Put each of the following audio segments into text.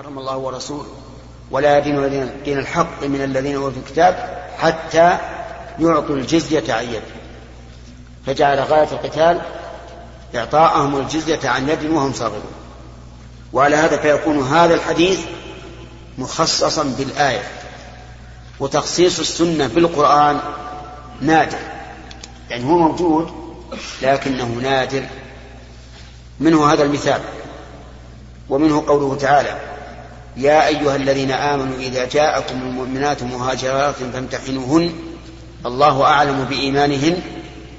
حرم الله ورسوله ولا يدين دين الحق من الذين أوتوا الكتاب حتى يعطوا الجزية عن يد. فجعل غاية القتال إعطاءهم الجزية عن يد وهم صاغرون. وعلى هذا فيكون هذا الحديث مخصصا بالآية. وتخصيص السنة بالقرآن نادر. يعني هو موجود لكنه نادر. منه هذا المثال. ومنه قوله تعالى يا أيها الذين آمنوا إذا جاءكم المؤمنات مهاجرات فامتحنوهن الله أعلم بإيمانهن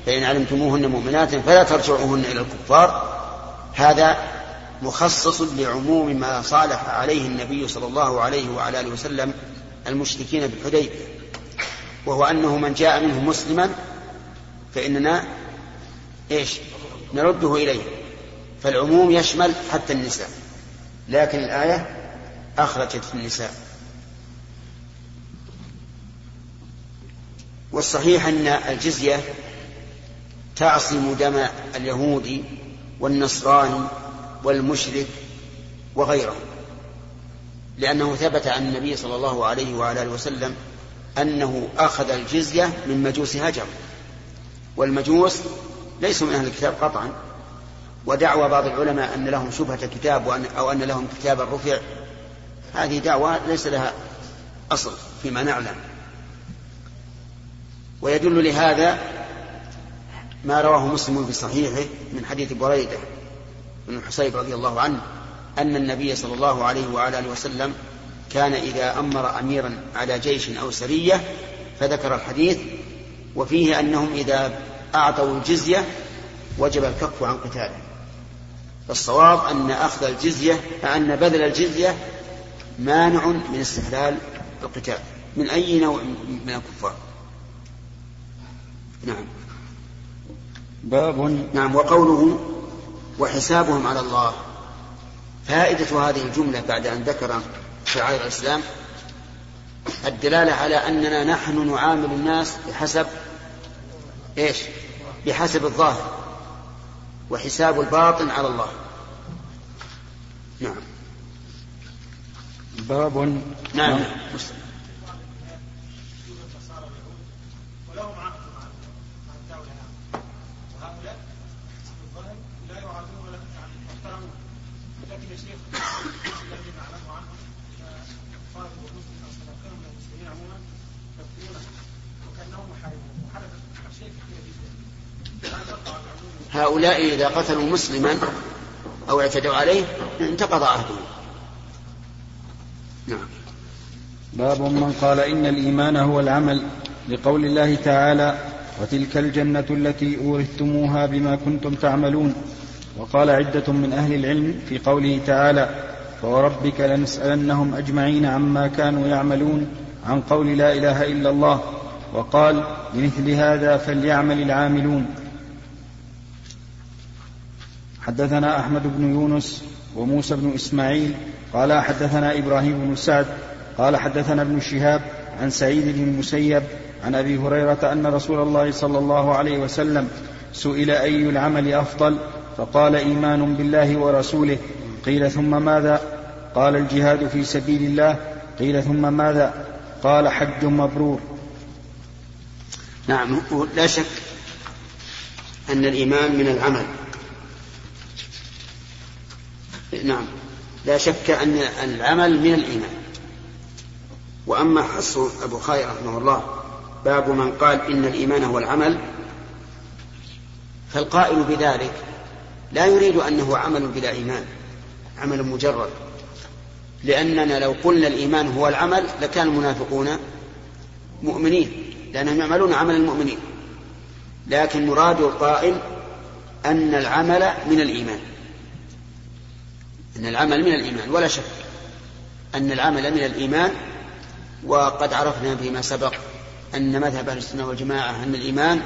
فإن علمتموهن مؤمنات فلا ترجعوهن إلى الكفار. هذا مخصص لعموم ما صالح عليه النبي صلى الله عليه وعلى آله وسلم المشركين بالحديبية وهو أنه من جاء منهم مسلما فإننا إيش؟ نرده إليه فالعموم يشمل حتى النساء. لكن الآية أخرجت النساء. والصحيح أن الجزية تعصم دم اليهودي والنصراني والمشرك وغيره لأنه ثبت عن النبي صلى الله عليه وعلى آله وسلم أنه أخذ الجزية من مجوس هجر. والمجوس ليسوا من أهل الكتاب قطعا ودعوى بعض العلماء أن لهم شبهة كتاب أو أن لهم كتابا رفع هذه دعوة ليس لها أصل فيما نعلم. ويدل لهذا ما رواه مسلم في صحيحه من حديث بريدة بن الحصيب رضي الله عنه أن النبي صلى الله عليه وعلى آله وسلم كان إذا أمر أميرا على جيش أو سرية فذكر الحديث وفيه أنهم إذا أعطوا الجزية وجب الكف عن قتاله. فالصواب أن أخذ الجزية أن بذل الجزية مانع من استحلال القتال من أي نوع من الكفار؟ نعم. باب نعم وقوله وحسابهم على الله. فائدة هذه الجملة بعد أن ذكر شعائر الإسلام الدلالة على أننا نحن نعامل الناس بحسب إيش؟ بحسب الظاهر وحساب الباطن على الله. نعم. باب نعم. هؤلاء إذا قتلوا مسلما أو اعتدوا عليه انتقض عهدهم نعم. باب من قال إن الإيمان هو العمل لقول الله تعالى وتلك الجنة التي أورثتموها بما كنتم تعملون. وقال عدة من أهل العلم في قوله تعالى فوربك لنسألنهم أجمعين عما كانوا يعملون عن قول لا إله إلا الله. وقال لمثل هذا فليعمل العاملون. حدثنا أحمد بن يونس وموسى بن إسماعيل قال حدثنا إبراهيم بن سعد قال حدثنا ابن شهاب عن سعيد بن المسيب عن أبي هريرة أن رسول الله صلى الله عليه وسلم سئل أي العمل أفضل فقال إيمان بالله ورسوله. قيل ثم ماذا؟ قال الجهاد في سبيل الله. قيل ثم ماذا؟ قال حج مبرور. نعم لا شك أن الإيمان من العمل. نعم. لا شك أن العمل من الإيمان. وأما حص أبو خير رحمه الله باب من قال إن الإيمان هو العمل فالقائل بذلك لا يريد أنه عمل بلا إيمان عمل مجرد. لأننا لو قلنا الإيمان هو العمل لكان المنافقون مؤمنين لأنهم يعملون عمل المؤمنين. لكن مراد القائل أن العمل من الإيمان. أن العمل من الإيمان ولا شك أن العمل من الإيمان وقد عرفنا فيما سبق أن مذهب أهل السنة والجماعة أن الإيمان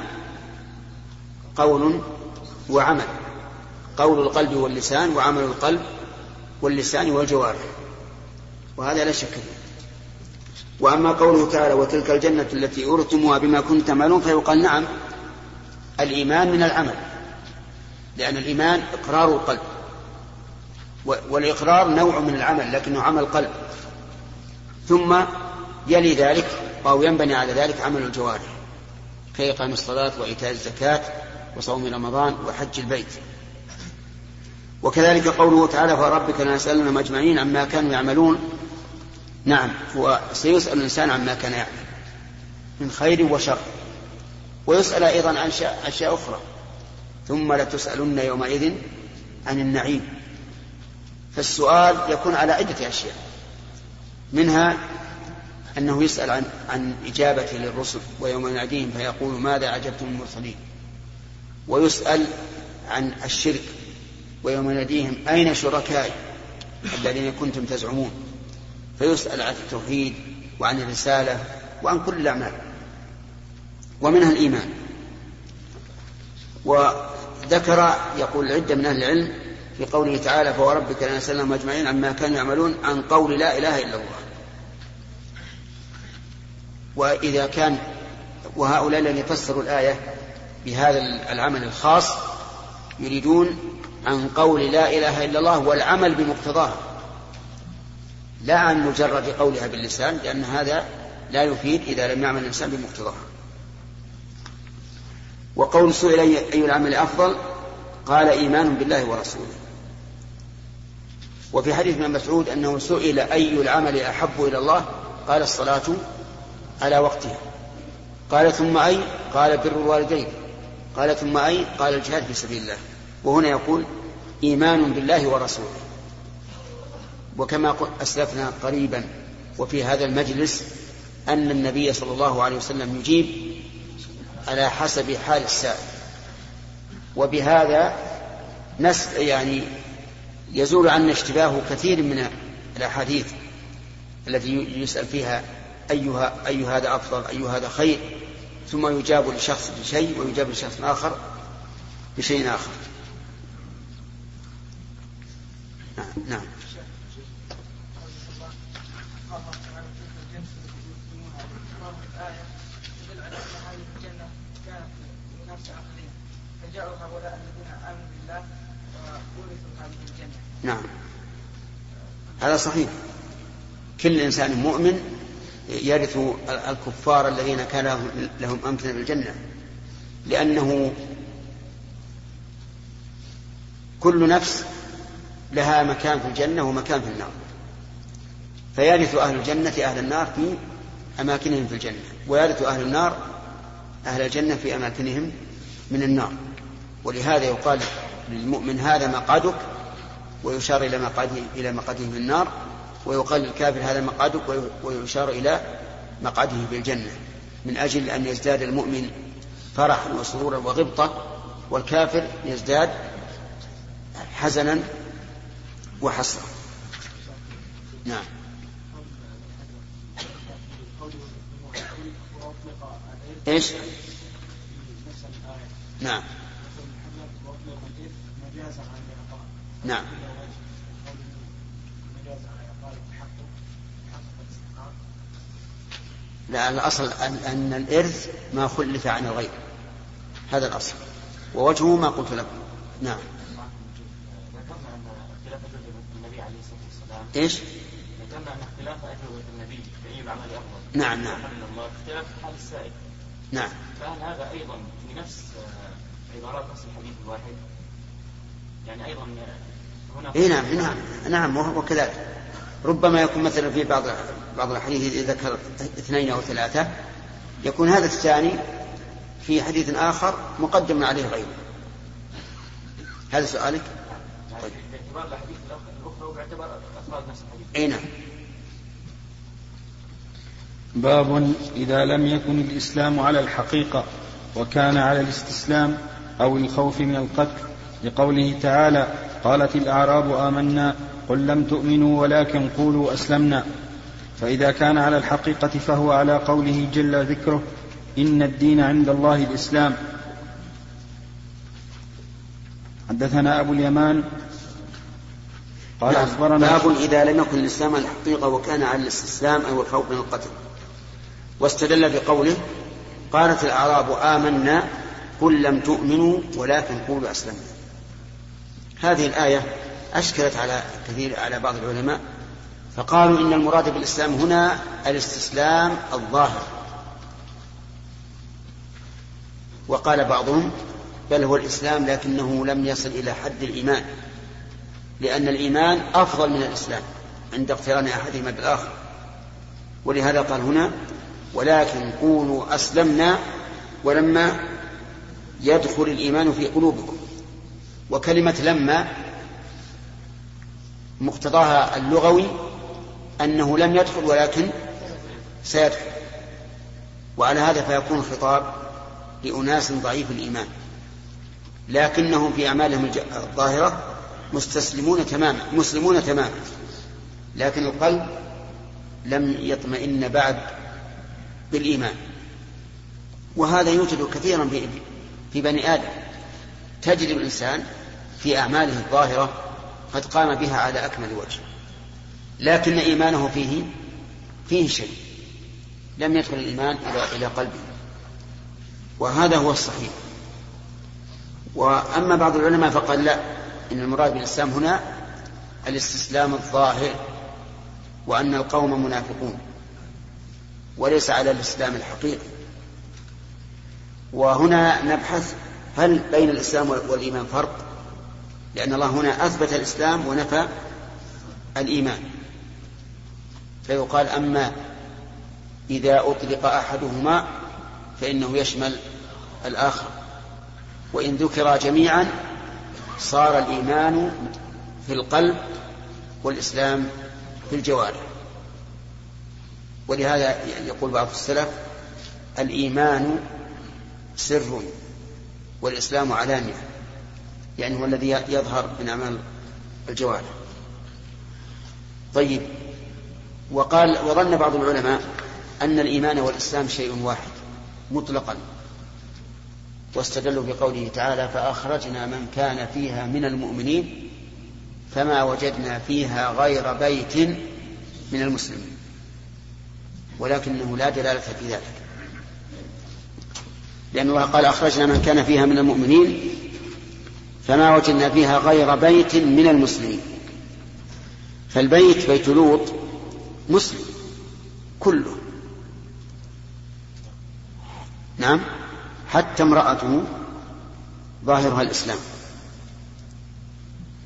قول وعمل قول القلب واللسان وعمل القلب واللسان والجوارح وهذا لا شك فيه. وأما قوله تعالى وتلك الجنة التي أورثتموها بما كنتم تعملون فيقال نعم الإيمان من العمل لأن الإيمان إقرار القلب. والإقرار نوع من العمل لكنه عمل قلب. ثم يلي ذلك أو ينبني على ذلك عمل الجوارح كإقام الصلاة وإيتاء الزكاة وصوم رمضان وحج البيت. وكذلك قوله تعالى فربك لنسألنهم أجمعين عما كانوا يعملون. نعم هو سيسأل الإنسان عما كان يعمل من خير وشر. ويسأل أيضا عن أشياء أخرى. ثم لتسألن يومئذ عن النعيم. فالسؤال يكون على عدة أشياء. منها أنه يسأل عن عن إجابة للرسل ويوم يناديهم فيقول ماذا عجبتم المرسلين. ويسأل عن الشرك ويوم يناديهم أين شركائي الذين كنتم تزعمون. فيسأل عن التوحيد وعن الرسالة وعن كل الأعمال. ومنها الإيمان. وذكر يقول عدة من أهل العلم في قوله تعالى فوربك لنسألهم أجمعين عما كانوا يعملون عن قول لا إله إلا الله. وإذا كان وهؤلاء الذين فسروا الآية بهذا العمل الخاص يريدون عن قول لا إله إلا الله والعمل بمقتضاها لا عن مجرد قولها باللسان لأن هذا لا يفيد إذا لم يعمل الإنسان بمقتضاها وقول سئل أي العمل أفضل؟ قال إيمان بالله ورسوله. وفي حديث ابن مسعود أنه سئل أي العمل أحب إلى الله قال الصلاة على وقتها. قال ثم أي؟ قال بر الوالدين. قال ثم أي؟ قال الجهاد في سبيل الله. وهنا يقول إيمان بالله ورسوله. وكما أسلفنا قريبا وفي هذا المجلس أن النبي صلى الله عليه وسلم يجيب على حسب حال السائل. وبهذا نس يعني يزول عنا اشتباه كثير من الأحاديث التي يسأل فيها أيها أي هذا أفضل أي هذا خير ثم يجاب لشخص بشيء ويجاب لشخص آخر بشيء آخر نعم, نعم. نعم. هذا صحيح. كل إنسان مؤمن يرث الكفار الذين كان لهم أمكنة في الجنة. لأنه كل نفس لها مكان في الجنة ومكان في النار. فيرث أهل الجنة أهل النار في أماكنهم في الجنة ويرث أهل النار أهل الجنة في أماكنهم من النار. ولهذا يقال للمؤمن هذا مقعدك ويشار إلى مقعده إلى مقعده في النار ويقال للكافر هذا مقعدك ويشار إلى مقعده في الجنة من أجل أن يزداد المؤمن فرحا وسرورا وغبطة والكافر يزداد حزنا وحسرة. نعم. إيش؟ نعم. نعم. لا الأصل أن, أن الإرث ما خلف عن الغير هذا الأصل. ووجهه ما قلت لكم. نعم. إيش؟ ذكرنا ان اختلاف اجوبه النبي في اي العمل افضل نعم نعم. الله اختلاف حال السائل نعم. فهل هذا أيضا في نفس عبارات نص الحديث الواحد؟ يعني أيضا اي نعم نعم نعم وكذلك ربما يكون مثلا في بعض بعض الحديث إذا ذكر اثنين أو ثلاثة يكون هذا الثاني في حديث آخر مقدم عليه غيره هذا سؤالك؟ طيب. اي نعم. باب إذا لم يكن الإسلام على الحقيقة وكان على الاستسلام أو الخوف من القتل لقوله تعالى قالت الأعراب آمنا قل لم تؤمنوا ولكن قولوا أسلمنا. فإذا كان على الحقيقة فهو على قوله جل ذكره إن الدين عند الله الإسلام. حدثنا أبو اليمان قال نعم. أخبرنا باب إذا لم يكن الإسلام الحقيقة وكان على الاستسلام أو الخوف من القتل. واستدل بقوله قالت الأعراب آمنا قل لم تؤمنوا ولكن قولوا أسلمنا. هذه الآية أشكلت على كثير على بعض العلماء فقالوا إن المراد بالإسلام هنا الاستسلام الظاهر. وقال بعضهم بل هو الإسلام لكنه لم يصل إلى حد الإيمان لأن الإيمان أفضل من الإسلام عند اقتران أحدهما بالآخر. ولهذا قال هنا ولكن قولوا أسلمنا ولما يدخل الإيمان في قلوبكم وكلمة لما مقتضاها اللغوي أنه لم يدخل ولكن سيدخل. وعلى هذا فيكون الخطاب لأناس ضعيف الإيمان. لكنهم في أعمالهم الظاهرة مستسلمون تماما مسلمون تماما. لكن القلب لم يطمئن بعد بالإيمان. وهذا يوجد كثيرا في بني آدم. تجد الإنسان في أعماله الظاهرة قد قام بها على أكمل وجه. لكن إيمانه فيه فيه شيء. لم يدخل الإيمان إلى إلى قلبه. وهذا هو الصحيح. وأما بعض العلماء فقال لا إن المراد بالإسلام هنا الاستسلام الظاهر وأن القوم منافقون وليس على الإسلام الحقيقي. وهنا نبحث هل بين الإسلام والإيمان فرق؟ لأن الله هنا أثبت الإسلام ونفى الإيمان. فيقال أما إذا أطلق أحدهما فإنه يشمل الآخر. وإن ذكر جميعا صار الإيمان في القلب والإسلام في الجوارح. ولهذا يقول بعض السلف الإيمان سر والإسلام علانية. يعني هو الذي يظهر من أعمال الجوارح. طيب. وقال وظن بعض العلماء أن الإيمان والإسلام شيء واحد مطلقا. واستدلوا بقوله تعالى فأخرجنا من كان فيها من المؤمنين فما وجدنا فيها غير بيت من المسلمين. ولكنه لا دلالة في ذلك. لأن الله قال أخرجنا من كان فيها من المؤمنين فما وجدنا فيها غير بيت من المسلمين. فالبيت بيت لوط مسلم كله. نعم حتى امرأته ظاهرها الإسلام.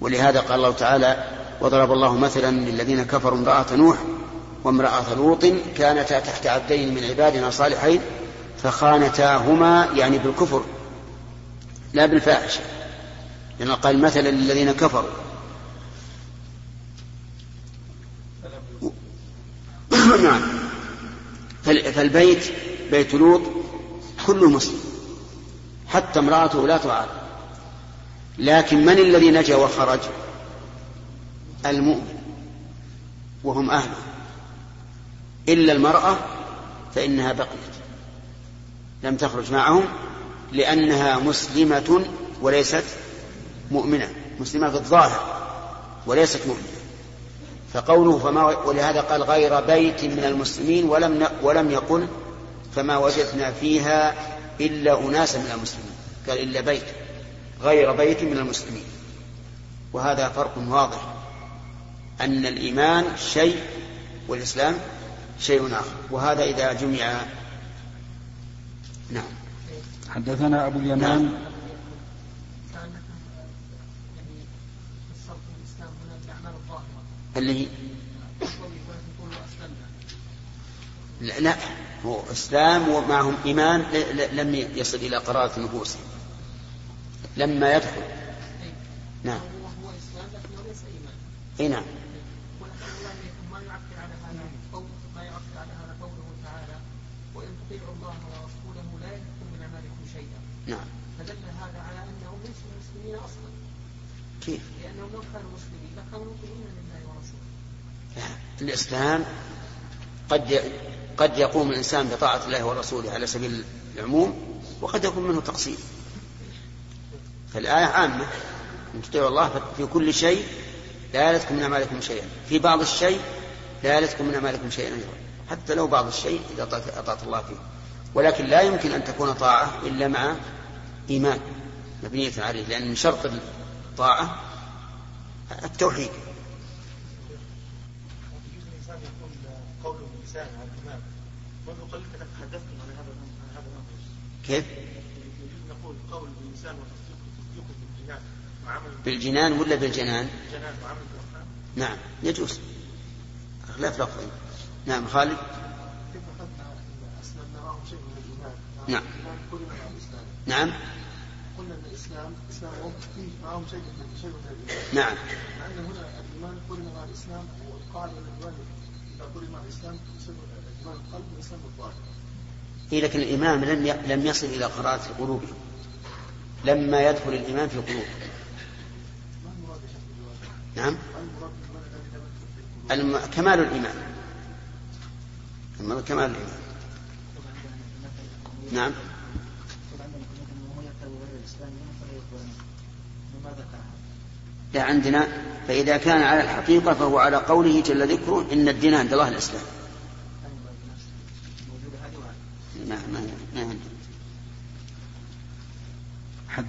ولهذا قال الله تعالى وضرب الله مثلا للذين كفروا امرأة نوح وامرأة لوط كانتا تحت عبدين من عبادنا صالحين فخانتاهما يعني بالكفر لا بالفاحشة. لأنه قال مثلا للذين كفروا. نعم. فالبيت بيت لوط كله مسلم. حتى امرأته لا تعاد لكن من الذي نجا وخرج؟ المؤمن. وهم أهله. إلا المرأة فإنها بقيت. لم تخرج معهم لأنها مسلمة وليست مؤمنة مسلمة في الظاهر وليست مؤمنة. فقوله فما ولهذا قال غير بيت من المسلمين ولم ولم يقل فما وجدنا فيها إلا أناسا من المسلمين. قال إلا بيت غير بيت من المسلمين. وهذا فرق واضح أن الإيمان شيء والإسلام شيء آخر. وهذا إذا جمع نعم. حدثنا أبو اليمان نعم. اللي هي لا, هو إسلام ومعهم إيمان لم يصل إلى قرارة نفوسهم لما يدخل. نعم. إي نعم. نعم. فدل هذا على انهم ليسوا مسلمين أصلا كيف؟ لانهم لو كانوا مسلمين لكانوا مطيعين لله ورسوله الإسلام قد قد يقوم الإنسان بطاعة الله ورسوله على سبيل العموم وقد يكون منه تقصير. فالآية عامة. إن تطيعوا الله في كل شيء لا يلتكم من أعمالكم شيئا. في بعض الشيء لا يلتكم من أعمالكم شيئا حتى لو بعض الشيء إذا أطعت الله فيه. ولكن لا يمكن أن تكون طاعة إلا مع إيمان. مبنية عليه. لأن من شرط الطاعة التوحيد. قليل تحدثتم عن هذا عن هذا الأمر. كيف؟ يجوز نقول قول باللسان وتصديقه بالجنان وعمل بالجنان ولا بالجنان؟ بالجنان وعمل نعم يجوز. خلاف لفظي نعم خالد؟ شيء من نعم. نعم. قلنا إن الاسلام اسلامهم فيه معهم شيء من شيء من الايمان نعم. مع ان هنا الإيمان قرن مع الإسلام والقاعدة الايمان إذا قرن مع الإسلام والاسلام الظاهر إيه لكن الإمام لم لم يصل إلى قراءة القلوب. لما يدخل الإيمان في القلوب. نعم. الم... كمال الإيمان. كمال الإيمان. نعم. لا عندنا فإذا كان على الحقيقة فهو على قوله جل ذكره إن الدين عند الله الإسلام نعم نعم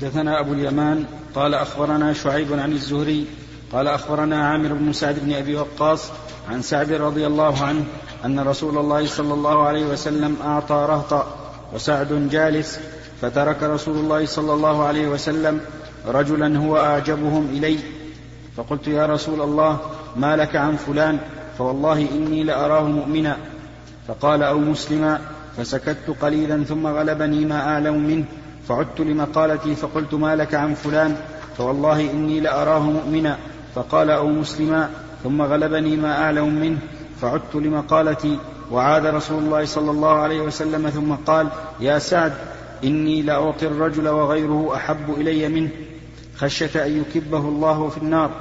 حدثنا أبو اليمان قال أخبرنا شعيب عن الزهري قال أخبرنا عامر بن سعد بن أبي وقاص عن سعد رضي الله عنه أن رسول الله صلى الله عليه وسلم أعطى رهطا وسعد جالس فترك رسول الله صلى الله عليه وسلم رجلا هو أعجبهم إلي. فقلت يا رسول الله ما لك عن فلان؟ فوالله إني لأراه مؤمنا. فقال أو مسلما فسكت قليلا ثم غلبني ما أعلم منه. فعدت لمقالتي فقلت ما لك عن فلان؟ فوالله إني لأراه مؤمنا. فقال أو مسلما. ثم غلبني ما أعلم منه. فعدت لمقالتي. وعاد رسول الله صلى الله عليه وسلم ثم قال يا سعد إني لأعطي الرجل وغيره أحب إلي منه. خشية أن يكبه الله في النار.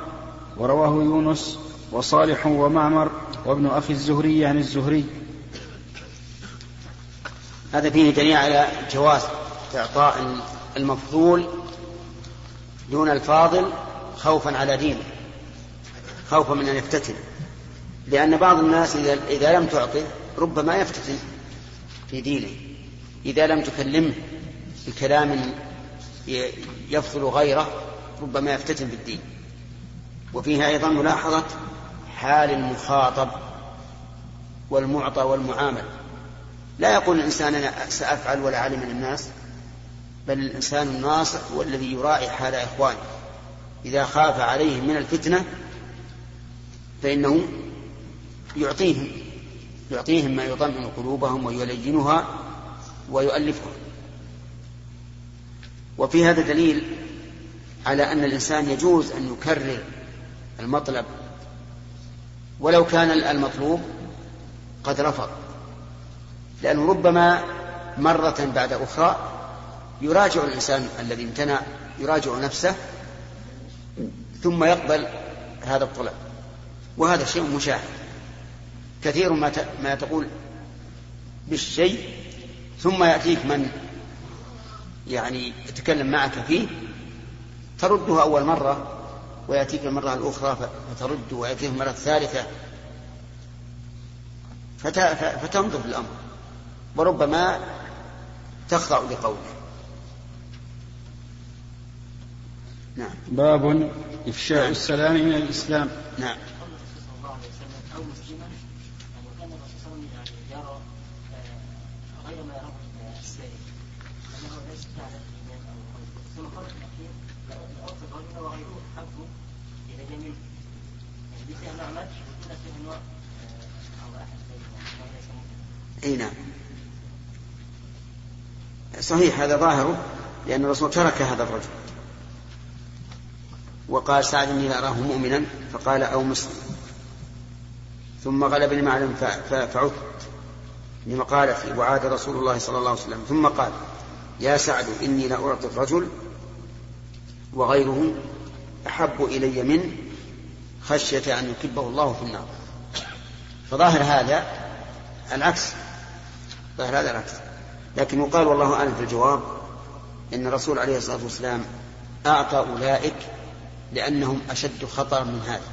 ورواه يونس وصالح ومعمر وابن أخي الزهري عن الزهري. هذا فيه دليل على جواز إعطاء المفضول دون الفاضل خوفا على دينه خوفا من أن يفتتن. لأن بعض الناس إذا, لم تعطه ربما يفتتن في دينه. إذا لم تكلمه بكلام يفضل غيره ربما يفتتن بالدين وفيها أيضا ملاحظة حال المخاطب والمعطى والمعامل. لا يقول الإنسان أنا سأفعل ولا علم الناس. بل الإنسان الناصح هو الذي يراعي حال إخوانه. إذا خاف عليهم من الفتنة فإنه يعطيهم يعطيهم ما يطمئن قلوبهم ويلينها ويؤلفها. وفي هذا دليل على أن الإنسان يجوز أن يكرر المطلب ولو كان المطلوب قد رفض لأنه ربما مرة بعد أخرى يراجع الإنسان الذي امتنع يراجع نفسه ثم يقبل هذا الطلب. وهذا شيء مشاهد. كثير ما ما تقول بالشيء ثم يأتيك من يعني يتكلم معك فيه ترده أول مرة ويأتيك المرة الأخرى فترد ويأتيه المرة الثالثة. فتنظر الأمر. وربما تخضع لقوله. نعم. باب إفشاء نعم. السلام من الإسلام. نعم. إي نعم. صحيح هذا ظاهره لأن الرسول ترك هذا الرجل. وقال سعد إني لأراه مؤمنا فقال أو مسلم. ثم غلبني معلم فعدت لمقالتي وعاد رسول الله صلى الله عليه وسلم. ثم قال يا سعد إني لأعطي الرجل وغيره أحب إلي منه خشية أن يكبه الله في النار. فظاهر هذا العكس. ظاهر هذا العكس. لكن يقال والله أعلم في الجواب إن الرسول عليه الصلاة والسلام أعطى أولئك لأنهم أشد خطرا من هذا.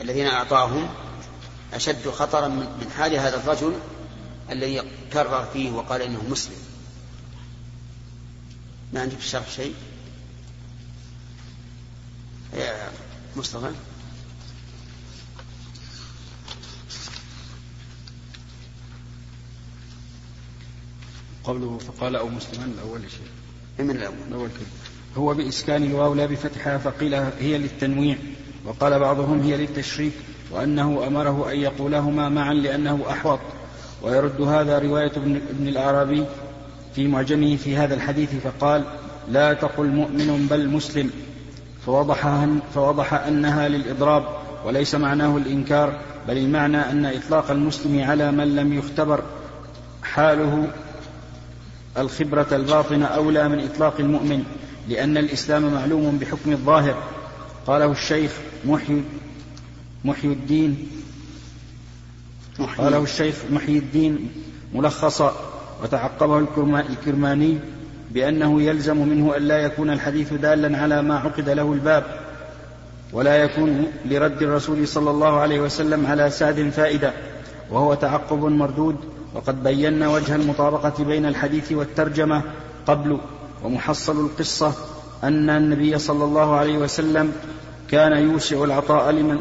الذين أعطاهم أشد خطرا من حال هذا الرجل الذي كرر فيه وقال إنه مسلم. ما عندك الشرح شيء؟ يا مصطفى. قوله فقال أو مسلما الأول شيء. من الأول؟ الأول كده. هو بإسكان الواو لا بفتحها فقيل هي للتنويع وقال بعضهم هي للتشريك وأنه أمره أن يقولهما معا لأنه أحوط. ويرد هذا رواية ابن الأعرابي في معجمه في هذا الحديث فقال لا تقل مؤمن بل مسلم فوضح, فوضح أنها للإضراب وليس معناه الإنكار بل المعنى أن إطلاق المسلم على من لم يختبر حاله الخبرة الباطنة أولى من إطلاق المؤمن. لأن الإسلام معلوم بحكم الظاهر. قاله الشيخ محي محي الدين قاله الشيخ محي الدين ملخصا وتعقبه الكرماني بأنه يلزم منه أن لا يكون الحديث دالا على ما عقد له الباب ولا يكون لرد الرسول صلى الله عليه وسلم على سعد فائدة وهو تعقب مردود وقد بينا وجه المطابقة بين الحديث والترجمة قبل ومحصل القصة أن النبي صلى الله عليه وسلم كان يوسع العطاء لمن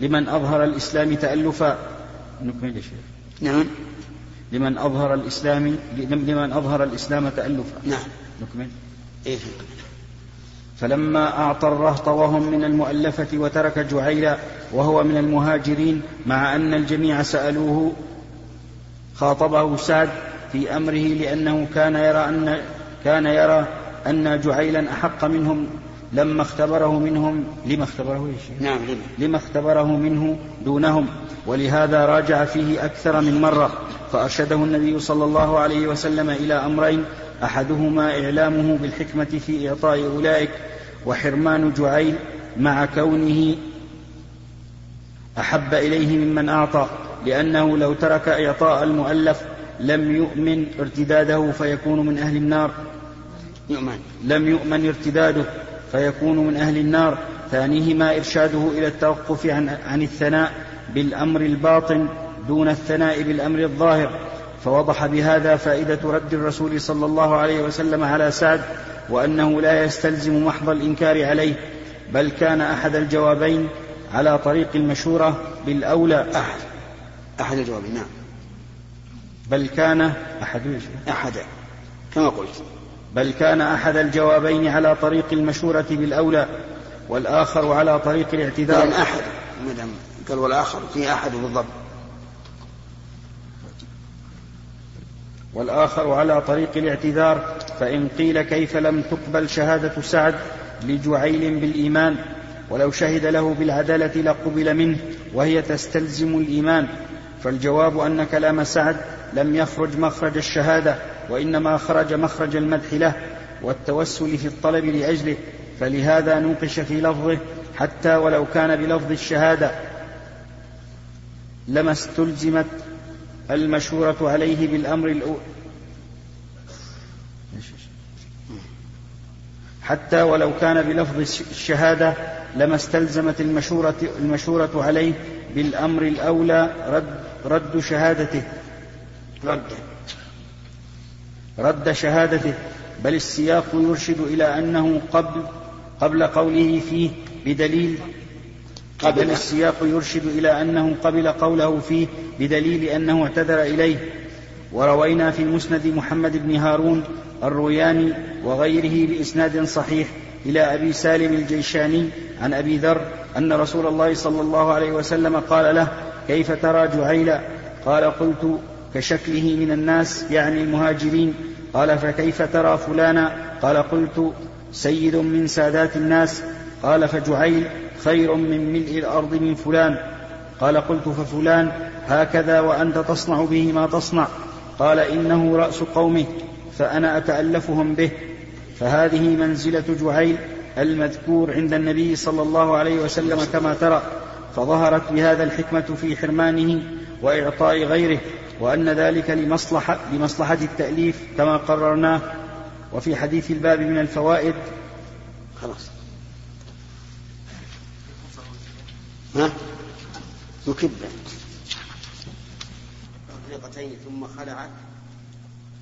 لمن أظهر الإسلام تألفا. نكمل شيخ. نعم. لمن أظهر الإسلام لمن أظهر الإسلام تألفا. نعم. نكمل. إيه. فلما أعطى الرهط وهم من المؤلفة وترك جعيلا وهو من المهاجرين مع أن الجميع سألوه خاطبه سعد في أمره لأنه كان يرى أن كان يرى أن جعيلا أحق منهم لما اختبره منهم لما اختبره يا نعم لما؟ لما اختبره منه دونهم. ولهذا راجع فيه أكثر من مرة فأرشده النبي صلى الله عليه وسلم إلى أمرين أحدهما إعلامه بالحكمة في إعطاء أولئك وحرمان جعيل مع كونه أحب إليه ممن أعطى لأنه لو ترك إعطاء المؤلف لم يؤمن ارتداده فيكون من أهل النار. يؤمن. لم يؤمن ارتداده فيكون من أهل النار. ثانيهما إرشاده إلى التوقف عن, عن الثناء بالأمر الباطن دون الثناء بالأمر الظاهر. فوضح بهذا فائدة رد الرسول صلى الله عليه وسلم على سعد وأنه لا يستلزم محض الإنكار عليه بل كان أحد الجوابين على طريق المشورة بالأولى. أحد. أحد الجوابين نعم. بل كان أحد أحد كما قلت بل كان أحد الجوابين على طريق المشورة بالأولى والآخر على طريق الاعتذار. يعني أحد مدام قال والآخر في أحد بالضبط. والآخر على طريق الاعتذار فإن قيل كيف لم تقبل شهادة سعد لجعيل بالإيمان ولو شهد له بالعدالة لقبل منه وهي تستلزم الإيمان. فالجواب أن كلام سعد لم يخرج مخرج الشهادة وإنما خرج مخرج المدح له والتوسل في الطلب لأجله فلهذا نوقش في لفظه حتى ولو كان بلفظ الشهادة. لما استلزمت المشورة عليه بالأمر الأول حتى ولو كان بلفظ الشهادة لما استلزمت المشورة, المشورة عليه بالأمر الأولى رد, رد شهادته. رد. رد شهادته بل السياق يرشد إلى أنه قبل قبل قوله فيه بدليل قبل. بل السياق يرشد إلى أنه قبل قوله فيه بدليل أنه اعتذر إليه. وروينا في مسند محمد بن هارون الروياني وغيره بإسناد صحيح إلى أبي سالم الجيشاني عن أبي ذر أن رسول الله صلى الله عليه وسلم قال له كيف ترى جعيلا قال قلت كشكله من الناس يعني المهاجرين. قال فكيف ترى فلانا؟ قال قلت سيد من سادات الناس. قال فجعيل خير من ملء الأرض من فلان. قال قلت ففلان هكذا وأنت تصنع به ما تصنع. قال إنه رأس قومه فأنا أتألفهم به. فهذه منزلة جعيل المذكور عند النبي صلى الله عليه وسلم كما ترى. فظهرت بهذا الحكمة في حرمانه وإعطاء غيره. وأن ذلك لمصلحة, لمصلحة التأليف كما قررناه وفي حديث الباب من الفوائد. خلاص. ها؟ يكب طلقتين ثم خلعت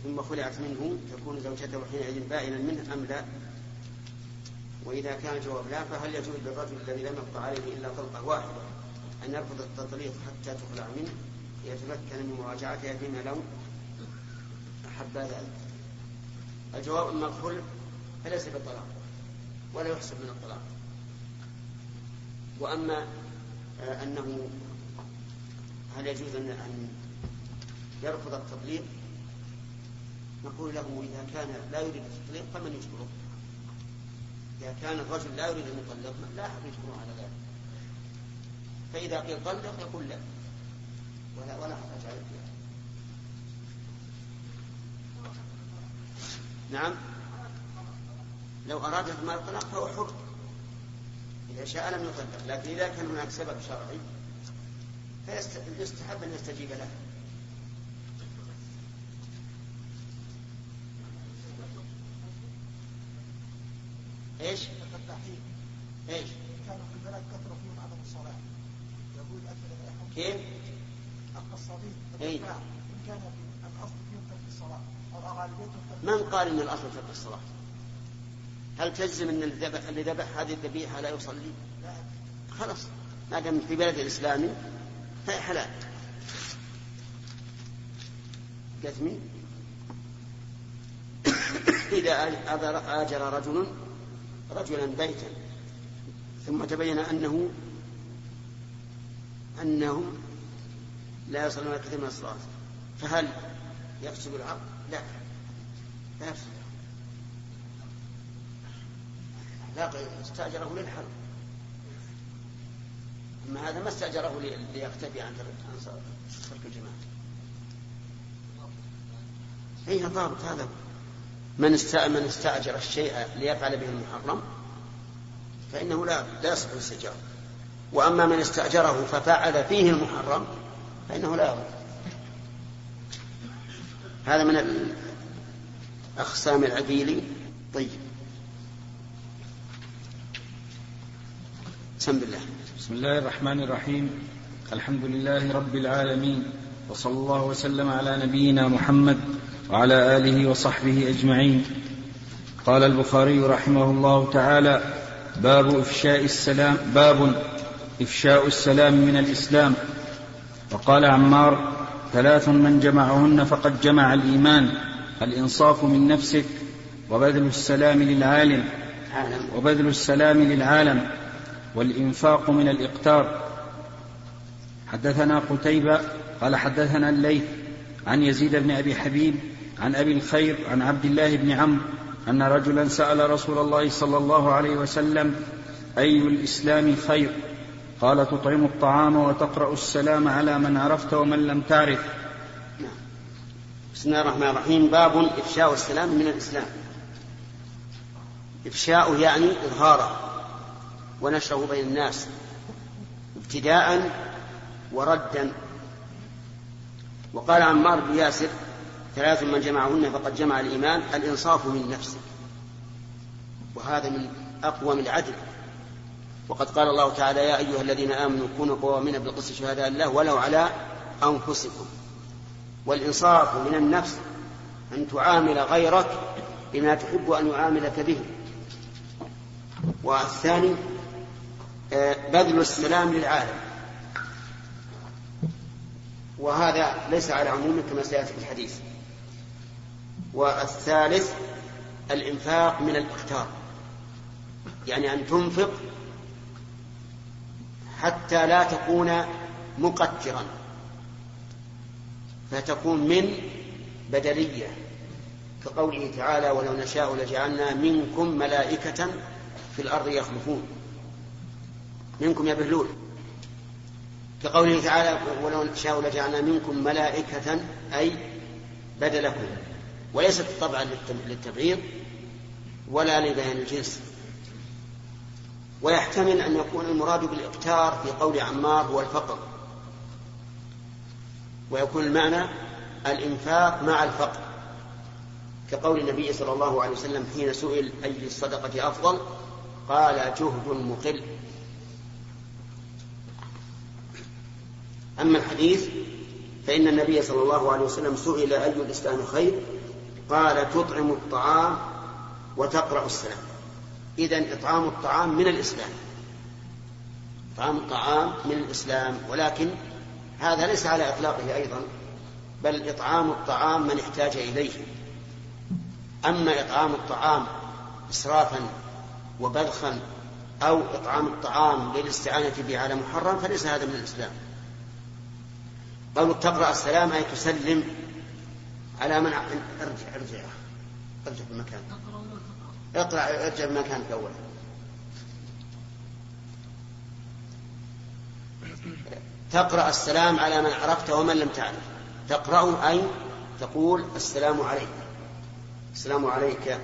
ثم خلعت منه تكون زوجته حينئذ بائنا منه أم لا؟ وإذا كان الجواب لا فهل يجوز للرجل الذي لم يقطع عليه إلا طلقة واحدة أن يرفض التطليق حتى تخلع منه؟ ليتمكن من مراجعتها فيما لو أحب ذلك. الجواب أما الخلع فليس بالطلاق ولا يحسب من الطلاق. وأما آه، أنه هل يجوز أن يرفض التطليق؟ نقول له إذا كان لا يريد التطليق فمن يجبره؟ إذا كان الرجل لا يريد أن يطلق لا أحد يجبره على ذلك. فإذا قيل طلق يقول لا. ولا ولا حرج عليه نعم لو أراد إكمال الطلاق فهو حر إذا شاء لم يطلق لكن إذا كان هناك سبب شرعي فيستحب أن يستجيب له إيش؟ إيش؟ كانوا في البلد كثروا فيهم عدم الصلاة يقول كيف؟ إيه؟ من قال إن الأصل ترك الصلاة؟ هل تجزم إن اللي ذبح هذه الذبيحة لا يصلي؟ لا. خلاص. ما دام في بلد الاسلامي فهي حلال. قسمي إذا آجر رجل رجلا بيتا ثم تبين أنه أنهم لا يصلون كثير من الصلاة. فهل يفسد العقد؟ لا. لا يفسد لا استأجره للحرب. أما هذا ما استأجره ليختفي عن ترك الجماعة. هي ضابط هذا. من من استأجر الشيء ليفعل به المحرم فإنه لا لا يصح وأما من استأجره ففعل فيه المحرم فإنه لا يضر. هذا من أقسام العبيلي طيب. بسم الله. بسم الله الرحمن الرحيم. الحمد لله رب العالمين. وصلى الله وسلم على نبينا محمد وعلى آله وصحبه أجمعين. قال البخاري رحمه الله تعالى باب إفشاء السلام باب إفشاء السلام من الإسلام. وقال عمار ثلاث من جمعهن فقد جمع الإيمان الانصاف من نفسك وبذل السلام للعالم وبذل السلام للعالم والإنفاق من الإقتار. حدثنا قتيبة قال حدثنا الليث عن يزيد بن أبي حبيب عن أبي الخير عن عبد الله بن عمرو أن رجلا سأل رسول الله صلى الله عليه وسلم أي الإسلام خير؟ قال تطعم الطعام وتقرأ السلام على من عرفت ومن لم تعرف. بسم الله الرحمن الرحيم. باب إفشاء السلام من الإسلام. إفشاء يعني إظهاره ونشره بين الناس ابتداء وردا. وقال عمار بن ياسر ثلاث من جمعهن فقد جمع الإيمان الإنصاف من نفسه. وهذا من أقوى العدل. وقد قال الله تعالى يا أيها الذين آمنوا كونوا قوامين بالقسط شهداء الله ولو على أنفسكم. والإنصاف من النفس أن تعامل غيرك بما تحب أن يعاملك به. والثاني بذل السلام للعالم. وهذا ليس على عموم كما سيأتي في الحديث. والثالث الإنفاق من الاختار يعني أن تنفق حتى لا تكون مقترا. فتكون من بدلية كقوله تعالى ولو نشاء لجعلنا منكم ملائكة في الأرض يخلفون. منكم يا بهلول كقوله تعالى ولو نشاء لجعلنا منكم ملائكة أي بدلكم. وليست طبعا للتبعيض ولا لبيان الجنس. ويحتمل أن يكون المراد بالإقتار في قول عمار هو الفقر. ويكون المعنى الإنفاق مع الفقر. كقول النبي صلى الله عليه وسلم حين سئل أي الصدقة أفضل؟ قال جهد مقل. أما الحديث فإن النبي صلى الله عليه وسلم سئل أي الإسلام خير؟ قال تطعم الطعام وتقرأ السلام. إذا إطعام الطعام من الإسلام. إطعام الطعام من الإسلام ولكن هذا ليس على إطلاقه أيضا بل إطعام الطعام من احتاج إليه. أما إطعام الطعام إسرافا وبذخا أو إطعام الطعام للاستعانة به على محرم فليس هذا من الإسلام. قالوا تقرأ السلام أي تسلم على من ارجع ارجع ارجع في المكان اقرأ ارجع مكانك أولا تقرأ السلام على من عرفت ومن لم تعرف. تقرأ أي تقول السلام عليك. السلام عليك.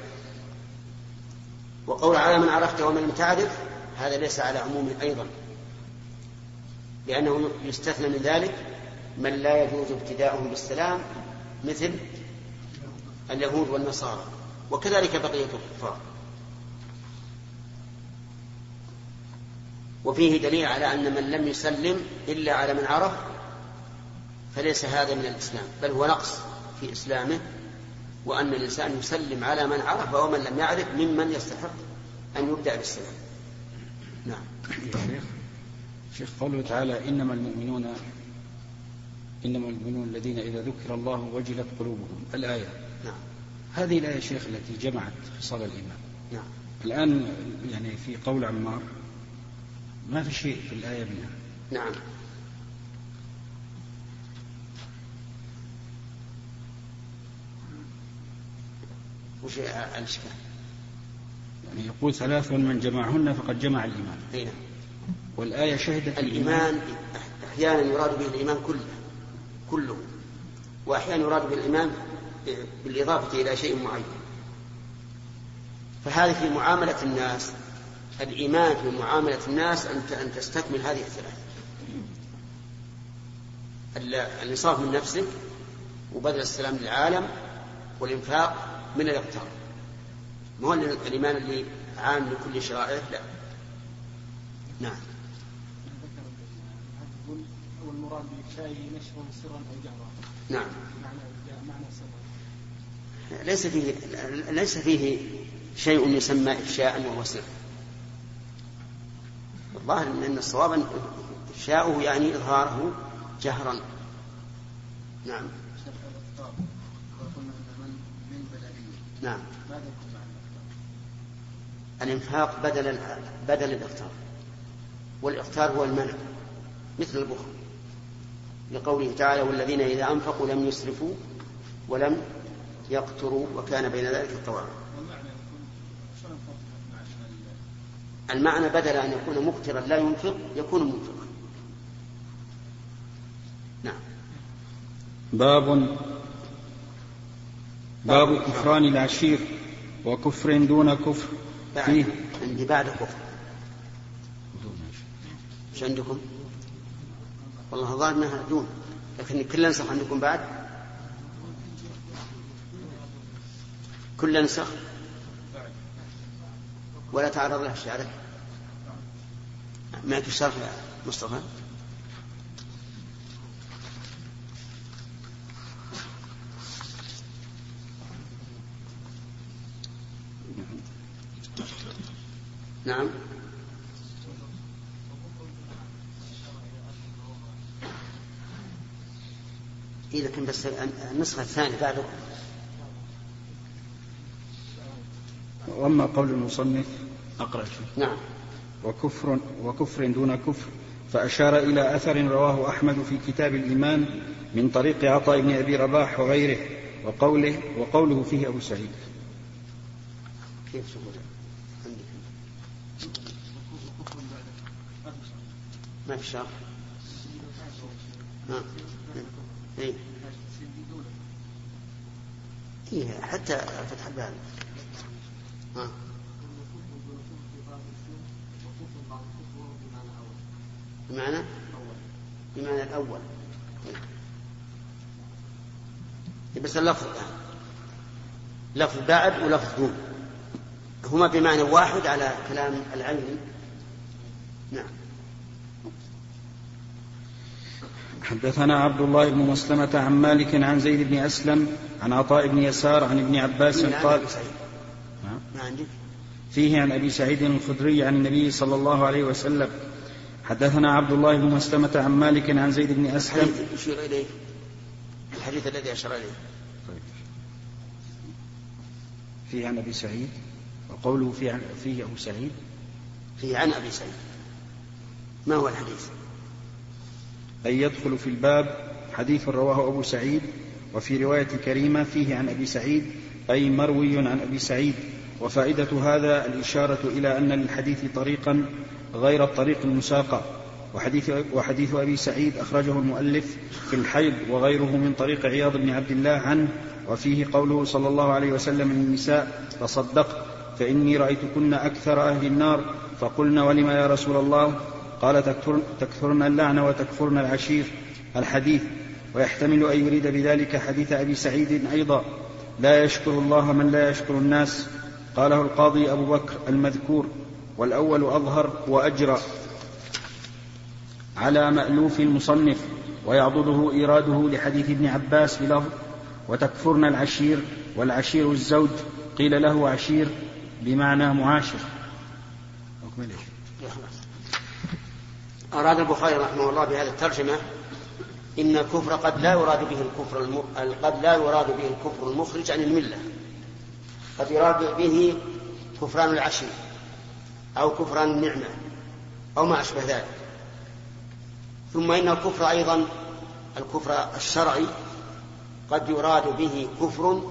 وقول على من عرفت ومن لم تعرف هذا ليس على عموم أيضا. لأنه يستثنى من ذلك من لا يجوز ابتداؤه بالسلام مثل اليهود والنصارى. وكذلك بقية الكفار. وفيه دليل على أن من لم يسلم إلا على من عرف فليس هذا من الإسلام بل هو نقص في إسلامه وأن الإنسان يسلم على من عرف ومن لم يعرف ممن يستحق أن يبدأ بالسلام. نعم. شيخ شيخ قوله تعالى إنما المؤمنون إنما المؤمنون الذين إذا ذكر الله وجلت قلوبهم. الآية هذه الآية شيخ التي جمعت خصال الإيمان. نعم. الآن يعني في قول عمار ما في شيء في الآية منها. نعم. وش الإشكال؟ يعني يقول ثلاث من جمعهن فقد جمع الإيمان. أي نعم. والآية شهدت الإيمان أحيانا يراد به الإيمان كله كله. وأحيانا يراد بالإيمان بالإضافة إلى شيء معين. فهذه في معاملة الناس الإيمان في معاملة الناس أن أن تستكمل هذه الثلاث الإنصاف من نفسك وبذل السلام للعالم والإنفاق من الاقتار ما هو الإيمان اللي عام لكل شرائعه لا. نعم. والمراد بإفشائه نشر سرا أو جهرا نعم. ليس فيه ليس فيه شيء يسمى إفشاء وهو سر. الظاهر أن الصواب إفشاؤه يعني إظهاره جهرا. نعم. نعم. الإنفاق بدل بدل الإفطار والإفطار هو المنع مثل البخل. لقوله تعالى والذين إذا أنفقوا لم يسرفوا ولم يقتروا وكان بين ذلك الطوارئ المعنى بدل أن يكون مقترا لا ينفق يكون منفقا. نعم. باب باب كفران العشير وكفر دون كفر. فيه؟ عندي بعد كفر. إيش عندكم؟ والله الظاهر إنها دون لكن كل نسخ عندكم بعد. كل نسخ ولا تعرض له شعرك معك الشرح يا مصطفى؟ نعم. إيه لكن بس النسخة الثانية بعده وأما قول المصنف أقرأ شيء نعم. وكفر وكفر دون كفر فأشار إلى أثر رواه أحمد في كتاب الإيمان من طريق عطاء بن أبي رباح وغيره وقوله وقوله فيه أبو سعيد. كيف ما في شرح. إيه. إيه حتى فتح الباب. ها بمعنى؟ بمعنى الأول. بس اللفظ لفظ بعد ولفظ دون. هما بمعنى واحد على كلام العلم نعم. حدثنا عبد الله بن مسلمة عن مالك عن زيد بن أسلم عن عطاء بن يسار عن ابن عباس قال ما عندك فيه عن أبي سعيد الخدري عن النبي صلى الله عليه وسلم. حدثنا عبد الله بن مسلمة عن مالك عن زيد بن أسلم. يشير إليه. الحديث الذي أشار إليه. طيب. فيه عن أبي سعيد. وقوله فيه, عن فيه أبو سعيد. فيه عن أبي سعيد. ما هو الحديث؟ أن يدخل في الباب حديث رواه أبو سعيد. وفي رواية كريمة فيه عن أبي سعيد. أي مروي عن أبي سعيد. وفائدة هذا الإشارة إلى أن للحديث طريقا غير الطريق المساقة وحديث, وحديث أبي سعيد أخرجه المؤلف في الحيض وغيره من طريق عياض بن عبد الله عنه وفيه قوله صلى الله عليه وسلم للنساء تصدقت فإني رأيتكن أكثر أهل النار. فقلنا ولم يا رسول الله؟ قال تكثرن, تكثرن اللعن وتكفرن العشير. الحديث ويحتمل أن يريد بذلك حديث أبي سعيد أيضا. لا يشكر الله من لا يشكر الناس. قاله القاضي أبو بكر المذكور والأول أظهر وأجرى على مألوف المصنف ويعضده إيراده لحديث ابن عباس بلفظ وتكفرن العشير والعشير الزوج قيل له عشير بمعنى معاشر أراد البخاري رحمه الله بهذه الترجمة إن الكفر قد لا يراد به الكفر. قد لا يراد به الكفر المخرج عن الملة قد يراد به كفران العشير أو كفران النعمة أو ما أشبه ذلك. ثم إن الكفر أيضا الكفر الشرعي قد يراد به كفر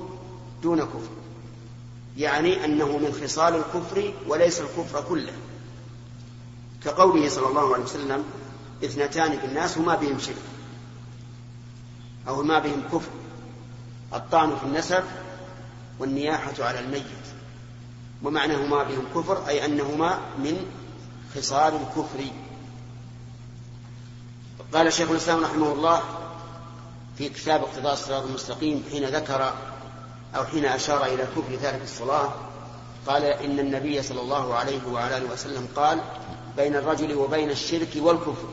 دون كفر. يعني أنه من خصال الكفر وليس الكفر كله. كقوله صلى الله عليه وسلم اثنتان في الناس هما بهم شرك. أو ما بهم كفر. الطعن في النسب والنياحة على الميت. ومعناهما بهم كفر أي أنهما من خصال الكفر. قال شيخ الإسلام رحمه الله في كتاب اقتضاء الصراط المستقيم حين ذكر أو حين أشار إلى كفر تارك الصلاة قال إن النبي صلى الله عليه وعلى آله وسلم قال بين الرجل وبين الشرك والكفر.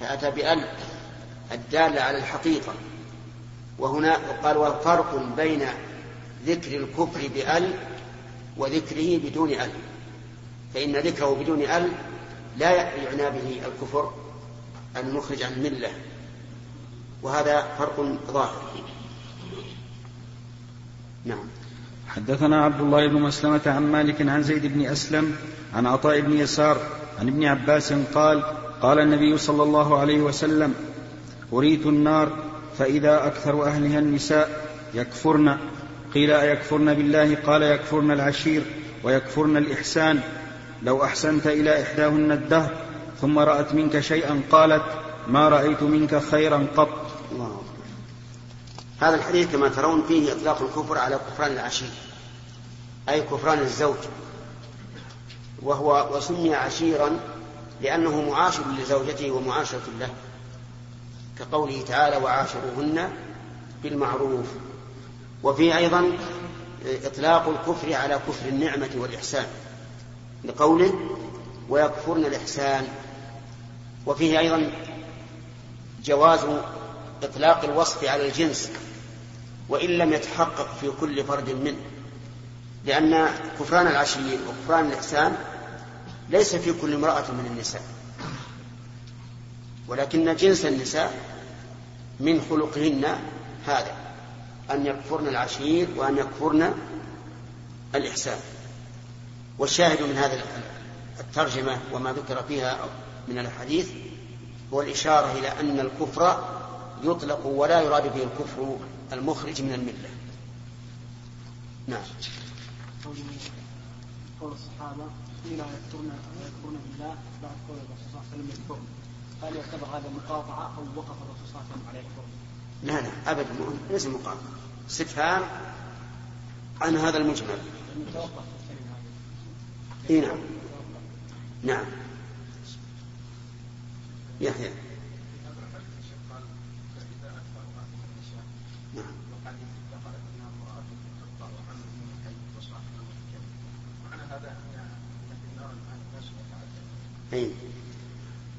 فأتى بأل الدالة على الحقيقة. وهنا قال وفرق بين ذكر الكفر بأل وذكره بدون أل. فإن ذكره بدون أل لا يعنى به الكفر المخرج عن الملة وهذا فرق ظاهر. نعم. حدثنا عبد الله بن مسلمة عن مالك عن زيد بن أسلم عن عطاء بن يسار عن ابن عباس قال قال النبي صلى الله عليه وسلم أريت النار فإذا أكثر أهلها النساء يكفرن. قيل أيكفرن بالله؟ قال يكفرن العشير ويكفرن الإحسان. لو أحسنت إلى إحداهن الدهر ثم رأت منك شيئا قالت ما رأيت منك خيرا قط. الله هذا الحديث كما ترون فيه إطلاق الكفر على كفران العشير أي كفران الزوج. وهو وسمي عشيرا لأنه معاشر لزوجته ومعاشرة له كقوله تعالى وعاشروهن بالمعروف. وفيه أيضا إطلاق الكفر على كفر النعمة والإحسان لقوله ويكفرن الإحسان. وفيه أيضا جواز إطلاق الوصف على الجنس وإن لم يتحقق في كل فرد منه لأن كفران العشير وكفران الإحسان ليس في كل امرأة من النساء. ولكن جنس النساء من خلقهن هذا. أن يكفرن العشير وأن يكفرن الإحسان. والشاهد من هذه الترجمة وما ذكر فيها من الحديث هو الإشارة إلى أن الكفر يطلق ولا يراد به الكفر المخرج من الملة. نعم. قول الصحابة قيل يكفرون يكفرون بالله بعد قول الرسول صلى الله عليه وسلم يكفرون هل يعتبر هذا مقاطعة أو وقف الرسول صلى الله عليه وسلم على يكفرون؟ لا لا أبدا ليس مقاطعة استفهام عن هذا المجمل. إي نعم. نعم. يحيى. أي.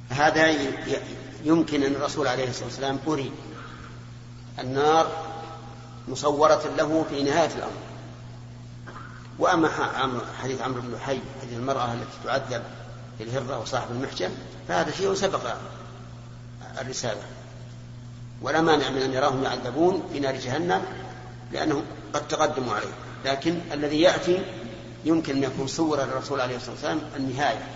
هذا يمكن أن الرسول عليه الصلاة والسلام أري النار مصورة له في نهاية الأمر. وأما حديث عمرو بن لحي حديث المرأة التي تعذب في الهرة وصاحب المحجن فهذا شيء سبق الرسالة. ولا مانع من أن يراهم يعذبون في نار جهنم لأنهم قد تقدموا عليه. لكن الذي يأتي يمكن أن يكون صور الرسول عليه الصلاة والسلام النهاية.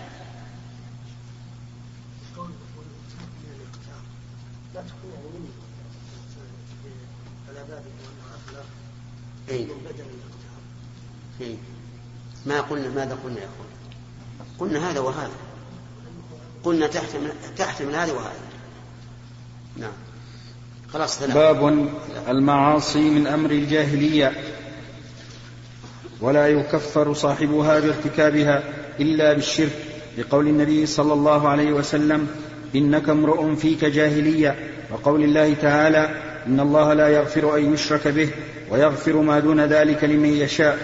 إيه؟ إيه؟ ما قلنا ماذا قلنا يا أخوان قلنا هذا وهذا. قلنا تحتمل تحتمل هذا وهذا نعم. خلاص ثلاثة. باب المعاصي من أمر الجاهلية. ولا يكفر صاحبها بارتكابها إلا بالشرك. لقول النبي صلى الله عليه وسلم إنك امرؤ فيك جاهلية. وقول الله تعالى إن الله لا يغفر أن يشرك به ويغفر ما دون ذلك لمن يشاء.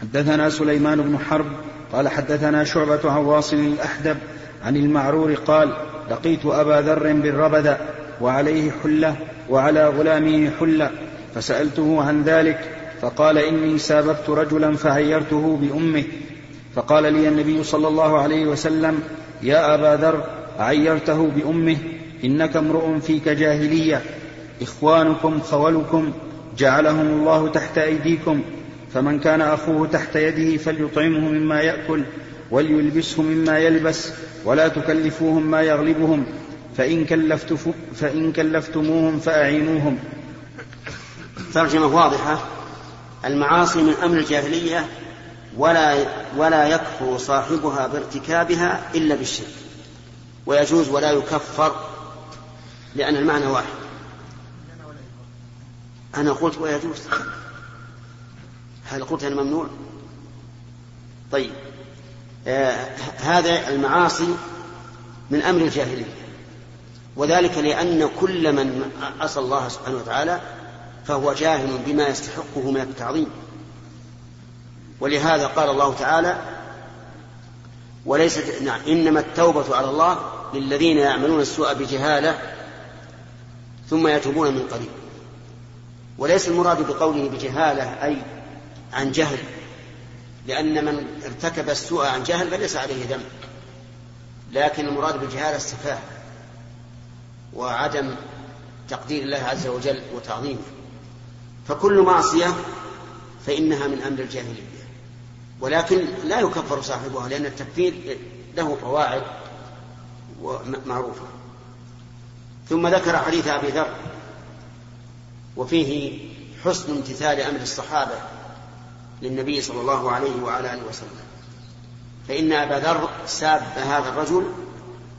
حدثنا سليمان بن حرب قال حدثنا شعبة عن واصل الأحدب عن المعرور قال لقيت أبا ذر بالربذة وعليه حلة وعلى غلامه حلة فسألته عن ذلك فقال إني ساببت رجلا فعيرته بأمه. فقال لي النبي صلى الله عليه وسلم يا أبا ذر عيرته بأمه إنك امرؤ فيك جاهلية. إخوانكم خولكم. جعلهم الله تحت أيديكم. فمن كان أخوه تحت يده فليطعمه مما يأكل وليلبسه مما يلبس ولا تكلفوهم ما يغلبهم. فإن, كلفت فإن كلفتموهم فأعينوهم. ترجمة واضحة. المعاصي من أمر الجاهلية ولا ولا يكفر صاحبها بارتكابها إلا بالشرك. ويجوز ولا يكفر لأن المعنى واحد. أنا قلت ويجوز. هل قلت أنا ممنوع؟ طيب. آه هذا المعاصي من أمر الجاهلية. وذلك لأن كل من عصى الله سبحانه وتعالى فهو جاهل بما يستحقه من التعظيم. ولهذا قال الله تعالى وليست نعم إنما التوبة على الله للذين يعملون السوء بجهالة ثم يتوبون من قريب. وليس المراد بقوله بجهالة أي عن جهل لأن من ارتكب السوء عن جهل فليس عليه ذنب لكن المراد بالجهالة السفاهة وعدم تقدير الله عز وجل وتعظيمه. فكل معصية فإنها من أمر الجاهلية. ولكن لا يكفر صاحبها لأن التكفير له قواعد معروفة ثم ذكر حديث أبي ذر وفيه حسن امتثال أمر الصحابة للنبي صلى الله عليه وعلى آله وسلم. فإن أبا ذر ساب هذا الرجل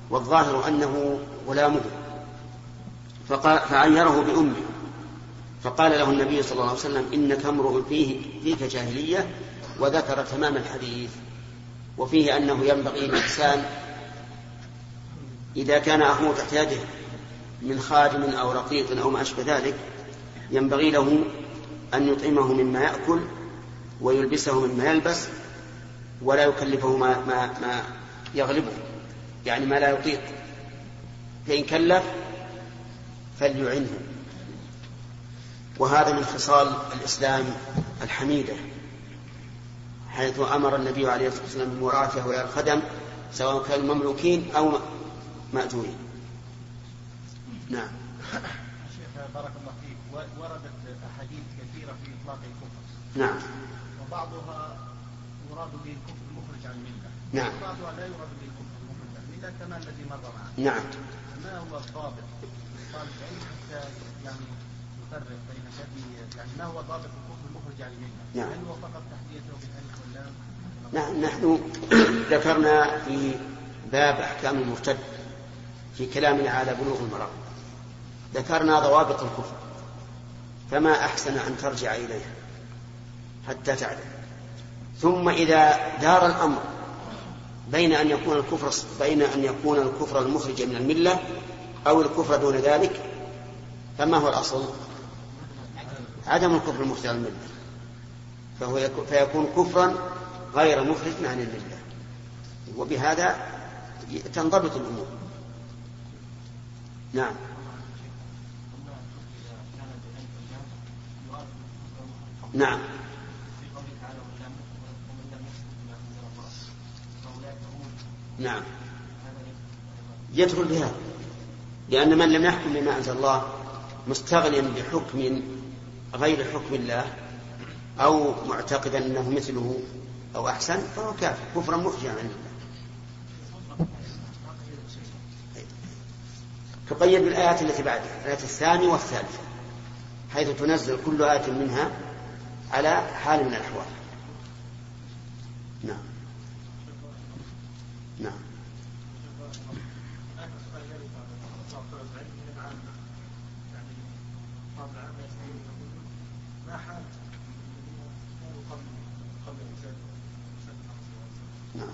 والظاهر أنه غلامه فقال فعيره بأمه. فقال له النبي صلى الله عليه وسلم إنك امرؤ فيه فيك جاهلية وذكر تمام الحديث. وفيه أنه ينبغي للإنسان إذا كان أخوه تحت يده من خادم أو رقيق أو ما أشبه ذلك ينبغي له أن يطعمه مما يأكل ويلبسه مما يلبس ولا يكلفه ما, ما, ما يغلبه يعني ما لا يطيق. فإن كلف فليعنه. وهذا من خصال الإسلام الحميدة حيث أمر النبي عليه الصلاة والسلام بمراعاة هؤلاء الخدم سواء كانوا مملوكين أو مأجورين. نعم. شيخ بارك الله فيك. وردت أحاديث كثيرة في إطلاق الكفر. نعم. وبعضها يراد به الكفر المخرج عن الملة. نعم. وبعضها لا يراد به الكفر المخرج عن الملة كما الذي مر معنا. نعم. ما هو الضابط؟ طالب العلم حتى يعني يفرق بين هذه يعني ما هو ضابط الكفر المخرج عن الملة؟ نعم. هل هو فقط تحديته بالألف واللام نعم نحن ذكرنا في باب أحكام المرتد في كلامنا على بلوغ المرأة ذكرنا ضوابط الكفر فما أحسن أن ترجع إليها حتى تعلم. ثم إذا دار الأمر بين أن يكون الكفر بين أن يكون الكفر المخرج من الملة أو الكفر دون ذلك فما هو الأصل؟ عدم الكفر المخرج عن الملة. فهو يكون فيكون كفرا غير مخرج عن الملة. وبهذا تنضبط الأمور. نعم. نعم. نعم. يدخل بهذا لأن من لم يحكم بما أنزل الله مستغنيا بحكم غير حكم الله أو معتقدا أنه مثله أو أحسن فهو كافر. كفرا مفجعا عند الله. تقيد بالآيات التي بعدها. الآية الثانية والثالثة حيث تنزل كل آية منها على حال من الأحوال. نعم. نعم. نعم.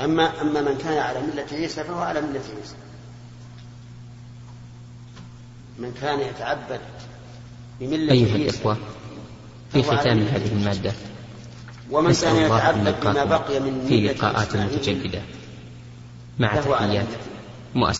أما أما من كان على ملة عيسى فهو على ملة عيسى. من كان يتعبد بملة أيها عيسى الإخوة في ختام هذه. المادة ومن كان يتعبد بما بقي من في ملة لقاءات إسماعيل. متجددة. مع تحيات مؤسسة